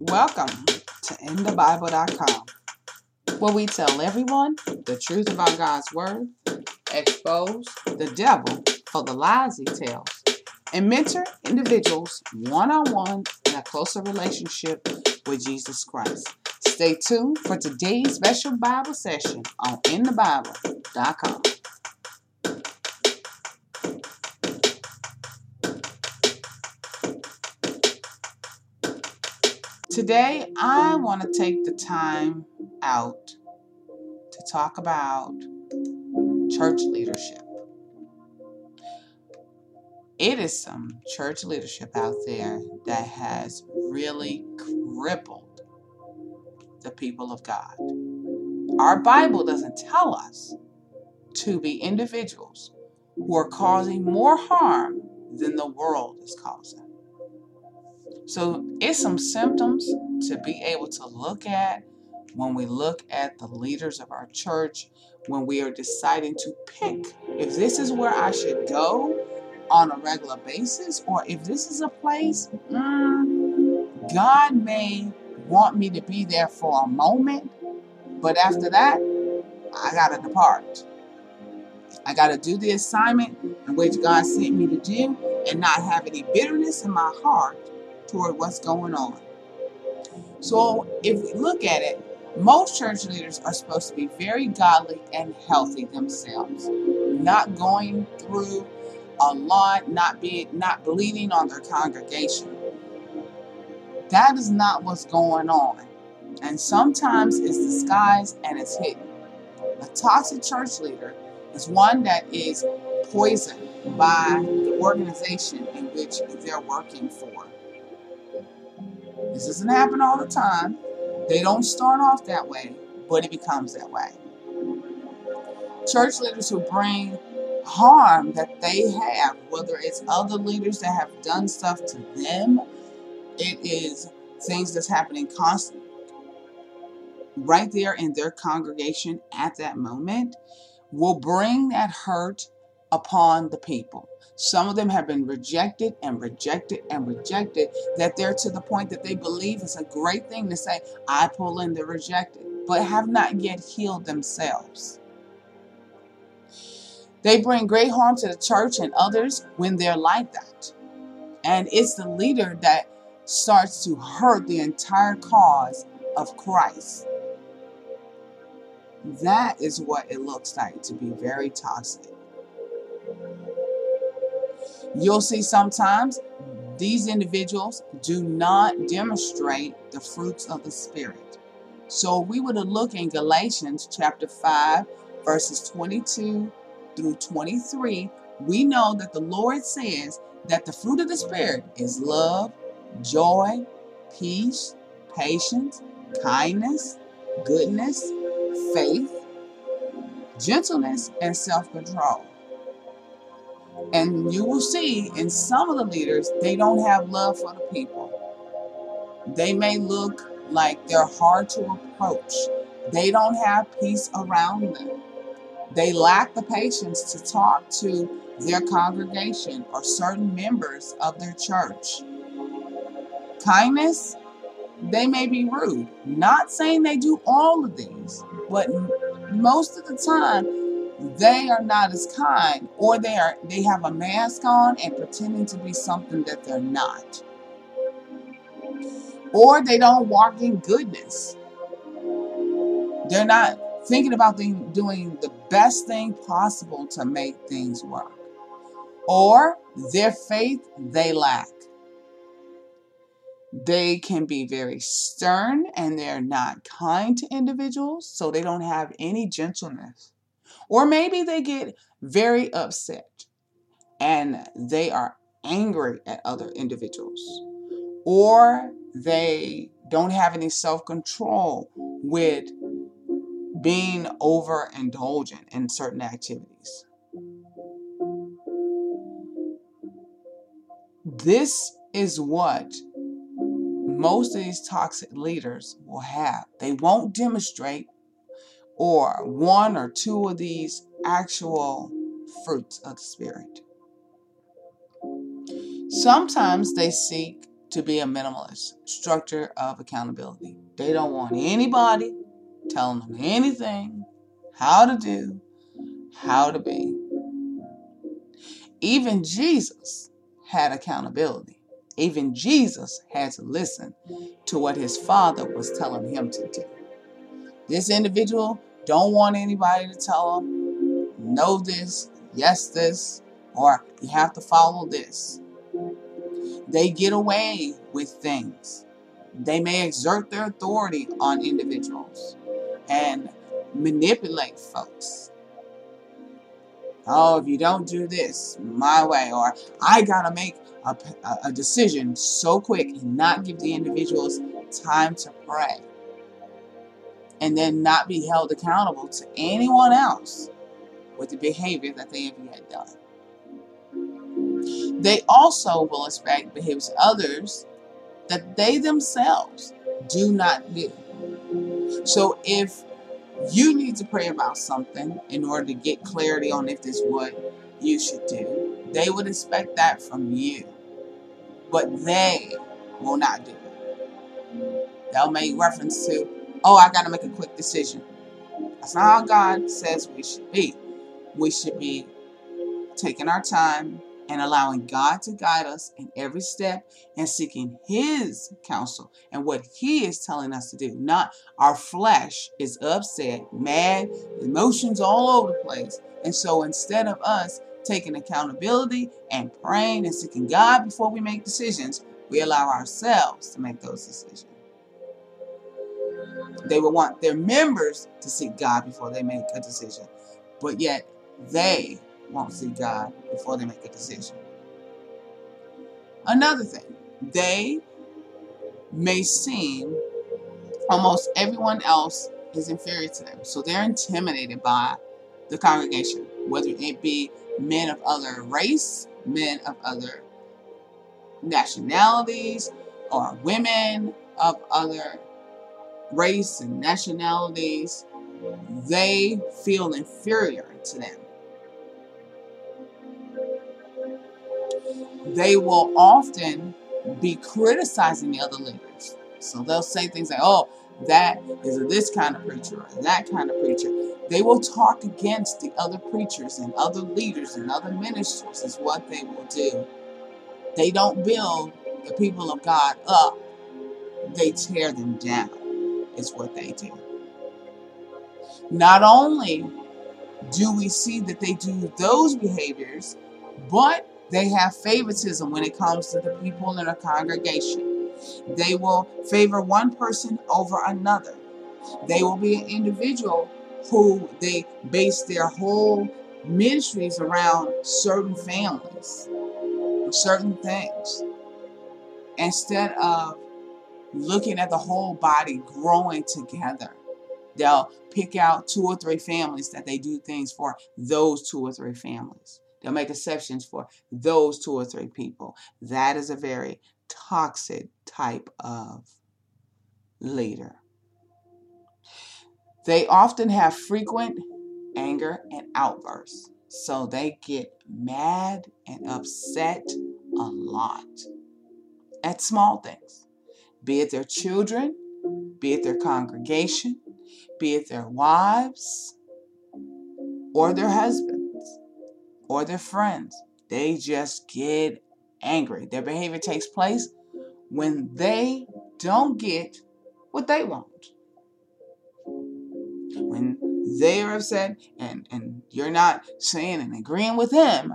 Welcome to InTheBible.com, where we tell everyone the truth about God's Word, expose the devil for the lies he tells, and mentor individuals one on one in a closer relationship with Jesus Christ. Stay tuned for today's special Bible session on InTheBible.com. Today, I want to take the time out to talk about church leadership. It is some church leadership out there that has really crippled the people of God. Our Bible doesn't tell us to be individuals who are causing more harm than the world is causing. So it's some symptoms to be able to look at when we look at the leaders of our church, when we are deciding to pick if this is where I should go on a regular basis, or if this is a place mm, God may want me to be there for a moment, but after that, I got to depart. I got to do the assignment in which God sent me to do and not have any bitterness in my heart toward what's going on. So if we look at it, most church leaders are supposed to be very godly and healthy themselves, not going through a lot, not being not bleeding on their congregation. That is not what's going on. And sometimes it's disguised and it's hidden. A toxic church leader is one that is poisoned by the organization in which they're working for. This doesn't happen all the time. They don't start off that way, but it becomes that way. Church leaders who bring harm that they have, whether it's other leaders that have done stuff to them, it is things that's happening constantly right there in their congregation at that moment, will bring that hurt upon the people. Some of them have been rejected and rejected and rejected that they're to the point that they believe it's a great thing to say, I pull in the rejected, but have not yet healed themselves. They bring great harm to the church and others when they're like that. And it's the leader that starts to hurt the entire cause of Christ. That is what it looks like to be very toxic. You'll see sometimes these individuals do not demonstrate the fruits of the Spirit. So we would look in Galatians chapter 5, verses 22 through 23. We know that the Lord says that the fruit of the Spirit is love, joy, peace, patience, kindness, goodness, faith, gentleness, and self control. And you will see in some of the leaders, they don't have love for the people. They may look like they're hard to approach. They don't have peace around them. They lack the patience to talk to their congregation or certain members of their church. Kindness, they may be rude. Not saying they do all of these, but most of the time they are not as kind or they are they have a mask on and pretending to be something that they're not. Or they don't walk in goodness. They're not thinking about doing the best thing possible to make things work. Or their faith they lack. They can be very stern and they're not kind to individuals so they don't have any gentleness or maybe they get very upset and they are angry at other individuals. Or they don't have any self control with being overindulgent in certain activities. This is what most of these toxic leaders will have. They won't demonstrate or one or two of these actual fruits of the Spirit. Sometimes they seek to be a minimalist structure of accountability. They don't want anybody telling them anything, how to do, how to be. Even Jesus had accountability. Even Jesus had to listen to what his father was telling him to do. This individual don't want anybody to tell them, know this, yes this, or you have to follow this. They get away with things. They may exert their authority on individuals and manipulate folks. Oh, if you don't do this my way, or I gotta make a, a decision so quick and not give the individuals time to pray, and then not be held accountable to anyone else with the behavior that they have yet done. They also will expect behaviors of others that they themselves do not do. So if you need to pray about something in order to get clarity on if this what you should do, they would expect that from you. But they will not do it. They'll make reference to, oh, I got to make a quick decision. That's not how God says we should be. We should be taking our time, and allowing God to guide us in every step and seeking His counsel and what He is telling us to do. Not our flesh is upset, mad, emotions all over the place. And so instead of us taking accountability and praying and seeking God before we make decisions, we allow ourselves to make those decisions. They will want their members to seek God before they make a decision, but yet they won't see God before they make a decision. Another thing, they may seem almost everyone else is inferior to them. So they're intimidated by the congregation, whether it be men of other race, men of other nationalities, or women of other race and nationalities. They feel inferior to them. they will often be criticizing the other leaders. So they'll say things like, oh, that is this kind of preacher or that kind of preacher. They will talk against the other preachers and other leaders and other ministers, is what they will do. They don't build the people of God up, they tear them down, is what they do. Not only do we see that they do those behaviors, but they have favoritism when it comes to the people in a congregation. They will favor one person over another. They will be an individual who they base their whole ministries around certain families, certain things, instead of looking at the whole body growing together. They'll pick out two or three families that they do things for, those two or three families. They'll make exceptions for those two or three people. That is a very toxic type of leader. They often have frequent anger and outbursts. So they get mad and upset a lot at small things, be it their children, be it their congregation, be it their wives or their husbands or their friends. They just get angry. Their behavior takes place when they don't get what they want. When they are upset and, and you're not saying and agreeing with them,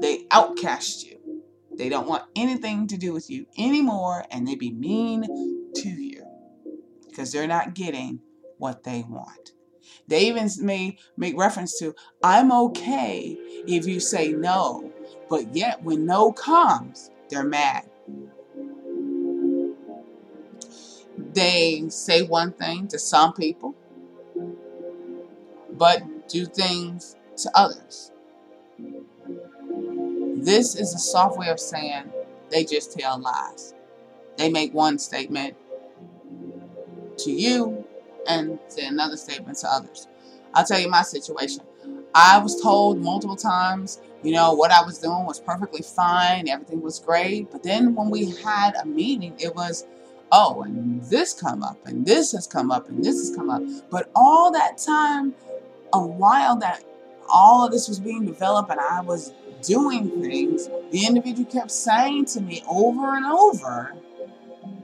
they outcast you. They don't want anything to do with you anymore and they be mean to you because they're not getting what they want. They even may make reference to, I'm okay if you say no. But yet, when no comes, they're mad. They say one thing to some people, but do things to others. This is a soft way of saying they just tell lies. They make one statement to you and say another statement to others. I'll tell you my situation. I was told multiple times, you know, what I was doing was perfectly fine, everything was great. But then when we had a meeting, it was, oh, and this come up, and this has come up, and this has come up. But all that time, a while that all of this was being developed and I was doing things, the individual kept saying to me over and over,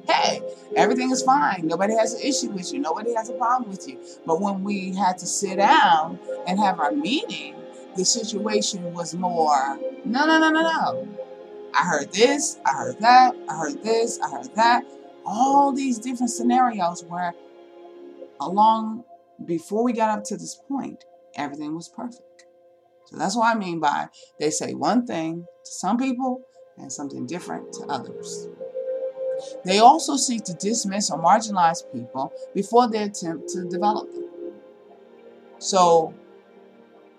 hey, everything is fine. Nobody has an issue with you. Nobody has a problem with you. But when we had to sit down and have our meeting, the situation was more, no, no, no, no, no. I heard this, I heard that, I heard this, I heard that. All these different scenarios where along before we got up to this point, everything was perfect. So that's what I mean by they say one thing to some people and something different to others. They also seek to dismiss or marginalize people before they attempt to develop them. So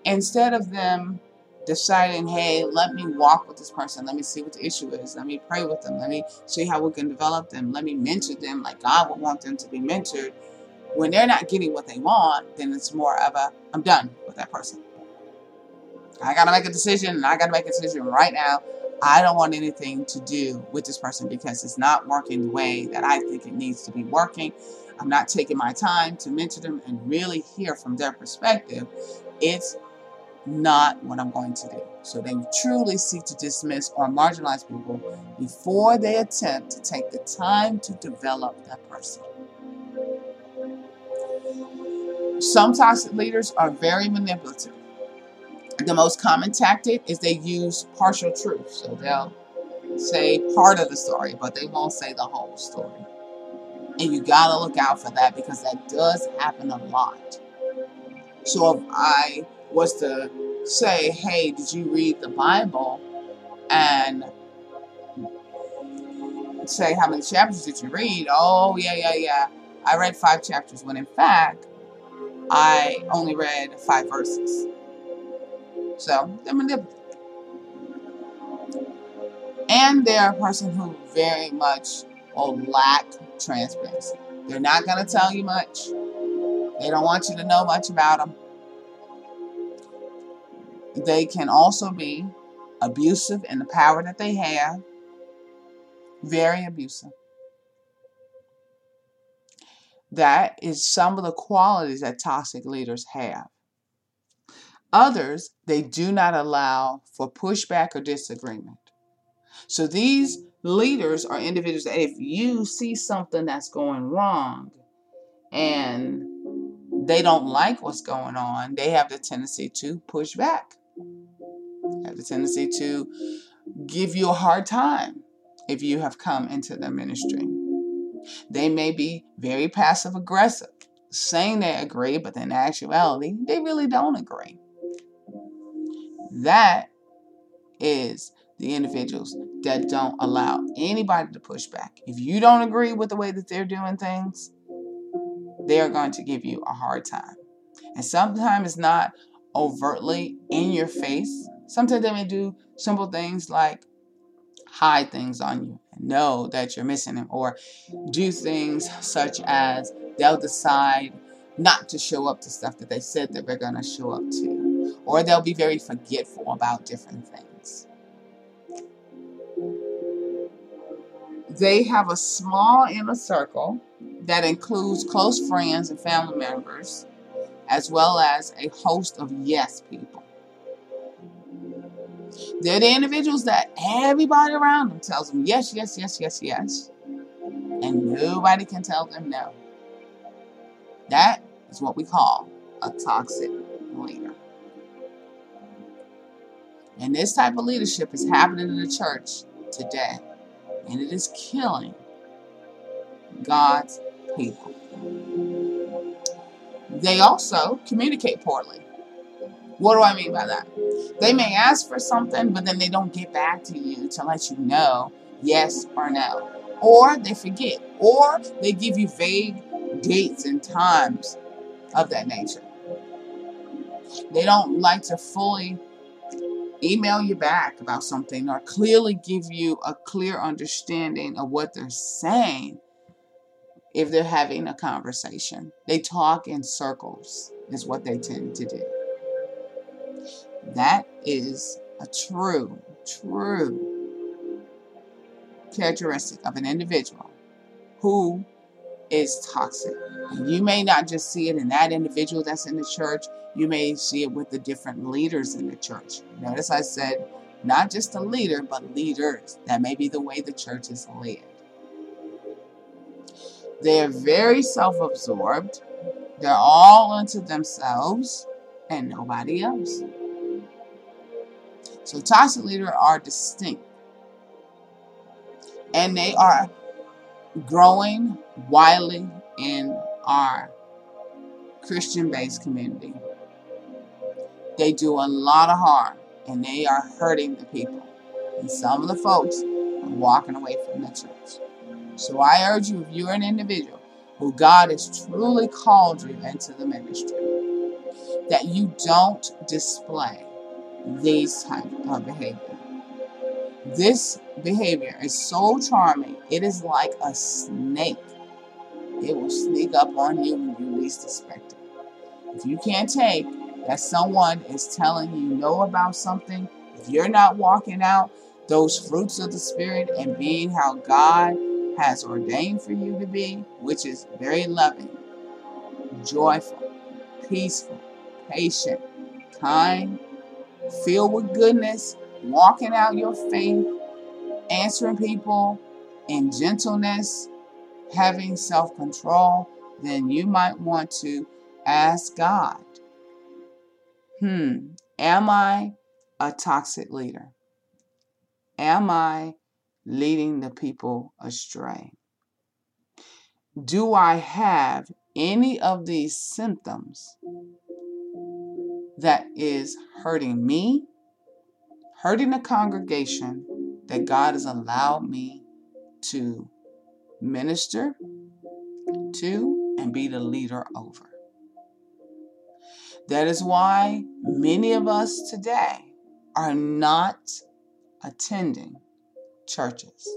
instead of them deciding, hey, let me walk with this person, let me see what the issue is, let me pray with them, let me see how we can develop them, let me mentor them like God would want them to be mentored. When they're not getting what they want, then it's more of a, I'm done with that person. I got to make a decision and I got to make a decision right now. I don't want anything to do with this person because it's not working the way that I think it needs to be working. I'm not taking my time to mentor them and really hear from their perspective. It's not what I'm going to do. So they truly seek to dismiss or marginalize people before they attempt to take the time to develop that person. Some toxic leaders are very manipulative the most common tactic is they use partial truth. So they'll say part of the story, but they won't say the whole story. And you gotta look out for that because that does happen a lot. So if I was to say, hey, did you read the Bible? And say, how many chapters did you read? Oh, yeah, yeah, yeah. I read five chapters when in fact, I only read five verses. So they're. And they're a person who very much will lack transparency. They're not going to tell you much. They don't want you to know much about them. They can also be abusive in the power that they have. Very abusive. That is some of the qualities that toxic leaders have. Others, they do not allow for pushback or disagreement. So these leaders are individuals that if you see something that's going wrong and they don't like what's going on, they have the tendency to push back. Have the tendency to give you a hard time if you have come into their ministry. They may be very passive aggressive, saying they agree, but in actuality, they really don't agree. That is the individuals that don't allow anybody to push back. If you don't agree with the way that they're doing things, they're going to give you a hard time. And sometimes it's not overtly in your face. Sometimes they may do simple things like hide things on you and know that you're missing them, or do things such as they'll decide not to show up to stuff that they said that they're going to show up to or they'll be very forgetful about different things. They have a small inner circle that includes close friends and family members, as well as a host of yes people. They're the individuals that everybody around them tells them yes, yes, yes, yes, yes, and nobody can tell them no. That is what we call a toxic leader. And this type of leadership is happening in the church today. And it is killing God's people. They also communicate poorly. What do I mean by that? They may ask for something, but then they don't get back to you to let you know yes or no. Or they forget. Or they give you vague dates and times of that nature. They don't like to fully email you back about something or clearly give you a clear understanding of what they're saying if they're having a conversation. They talk in circles, is what they tend to do. That is a true, true characteristic of an individual who is toxic. You may not just see it in that individual that's in the church, you may see it with the different leaders in the church. Notice I said not just a leader, but leaders. That may be the way the church is led. They're very self absorbed, they're all unto themselves and nobody else. So, toxic leaders are distinct and they are growing widely in our Christian based community. They do a lot of harm and they are hurting the people. And some of the folks are walking away from the church. So I urge you, if you're an individual who God has truly called you into the ministry, that you don't display these type of behavior. This behavior is so charming, it is like a snake. It will sneak up on you when you least expect it. If you can't take that someone is telling you no about something, if you're not walking out those fruits of the Spirit and being how God has ordained for you to be, which is very loving, joyful, peaceful, patient, kind, filled with goodness, walking out your faith, answering people in gentleness, having self control, then you might want to ask God hmm, am I a toxic leader? Am I leading the people astray? Do I have any of these symptoms that is hurting me, hurting the congregation that God has allowed me to minister to and be the leader over? That is why many of us today are not attending churches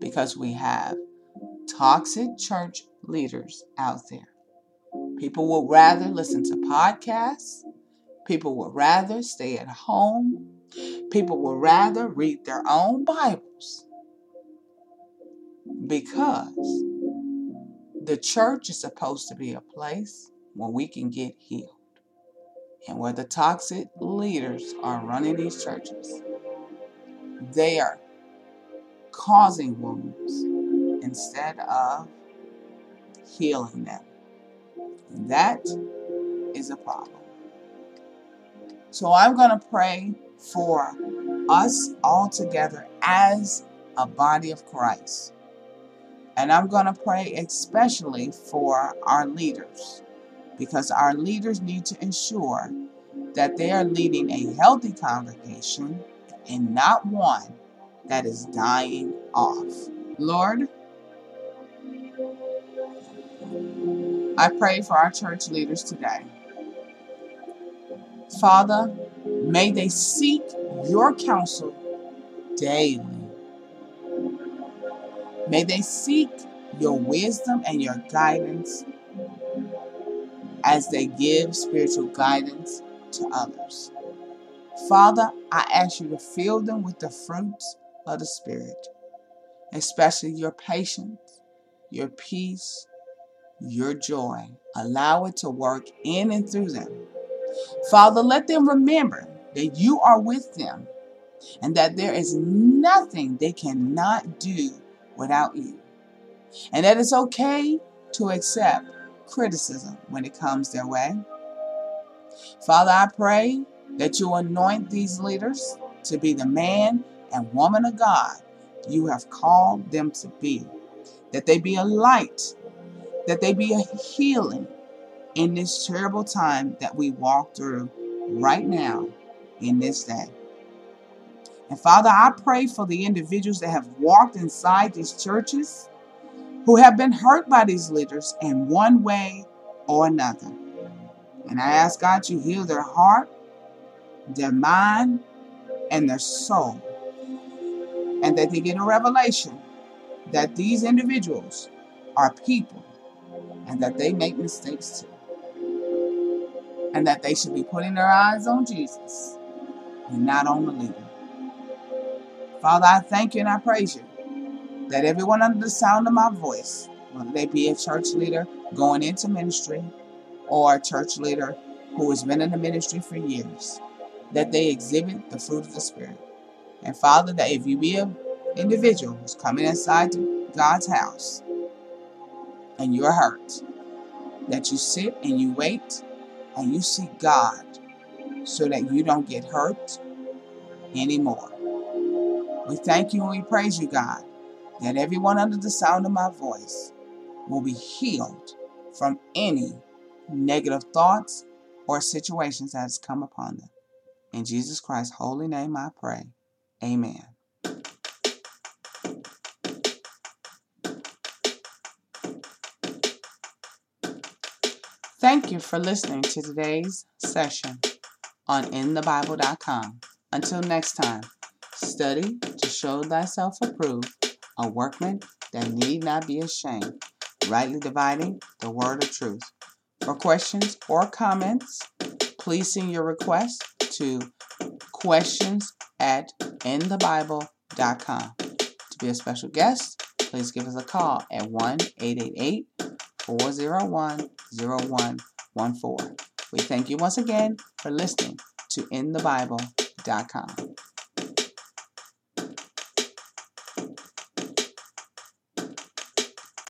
because we have toxic church leaders out there. People would rather listen to podcasts. People would rather stay at home. People would rather read their own Bibles because the church is supposed to be a place where we can get healed and where the toxic leaders are running these churches, they are causing wounds instead of healing them. And that is a problem. So I'm going to pray for us all together as a body of Christ. And I'm going to pray especially for our leaders because our leaders need to ensure that they are leading a healthy congregation and not one that is dying off. Lord, I pray for our church leaders today. Father, may they seek your counsel daily. May they seek your wisdom and your guidance as they give spiritual guidance to others. Father, I ask you to fill them with the fruits of the Spirit, especially your patience, your peace, your joy. Allow it to work in and through them. Father, let them remember that you are with them and that there is nothing they cannot do without you. And that it's okay to accept criticism when it comes their way. Father, I pray that you anoint these leaders to be the man and woman of God you have called them to be, that they be a light, that they be a healing in this terrible time that we walk through right now in this day. And Father, I pray for the individuals that have walked inside these churches who have been hurt by these leaders in one way or another. And I ask God to heal their heart, their mind, and their soul. And that they get a revelation that these individuals are people and that they make mistakes too. And that they should be putting their eyes on Jesus and not on the leader. Father, I thank you and I praise you that everyone under the sound of my voice, whether they be a church leader going into ministry or a church leader who has been in the ministry for years, that they exhibit the fruit of the Spirit. And Father, that if you be an individual who's coming inside God's house and you're hurt, that you sit and you wait and you seek God so that you don't get hurt anymore. We thank you and we praise you, God, that everyone under the sound of my voice will be healed from any negative thoughts or situations that has come upon them. In Jesus Christ's holy name I pray. Amen. Thank you for listening to today's session on inthebible.com. Until next time, study to show thyself approved, a workman that need not be ashamed, rightly dividing the word of truth. For questions or comments, please send your request to questions at inthebible.com. To be a special guest, please give us a call at 1 888 401 0114. We thank you once again for listening to InTheBible.com.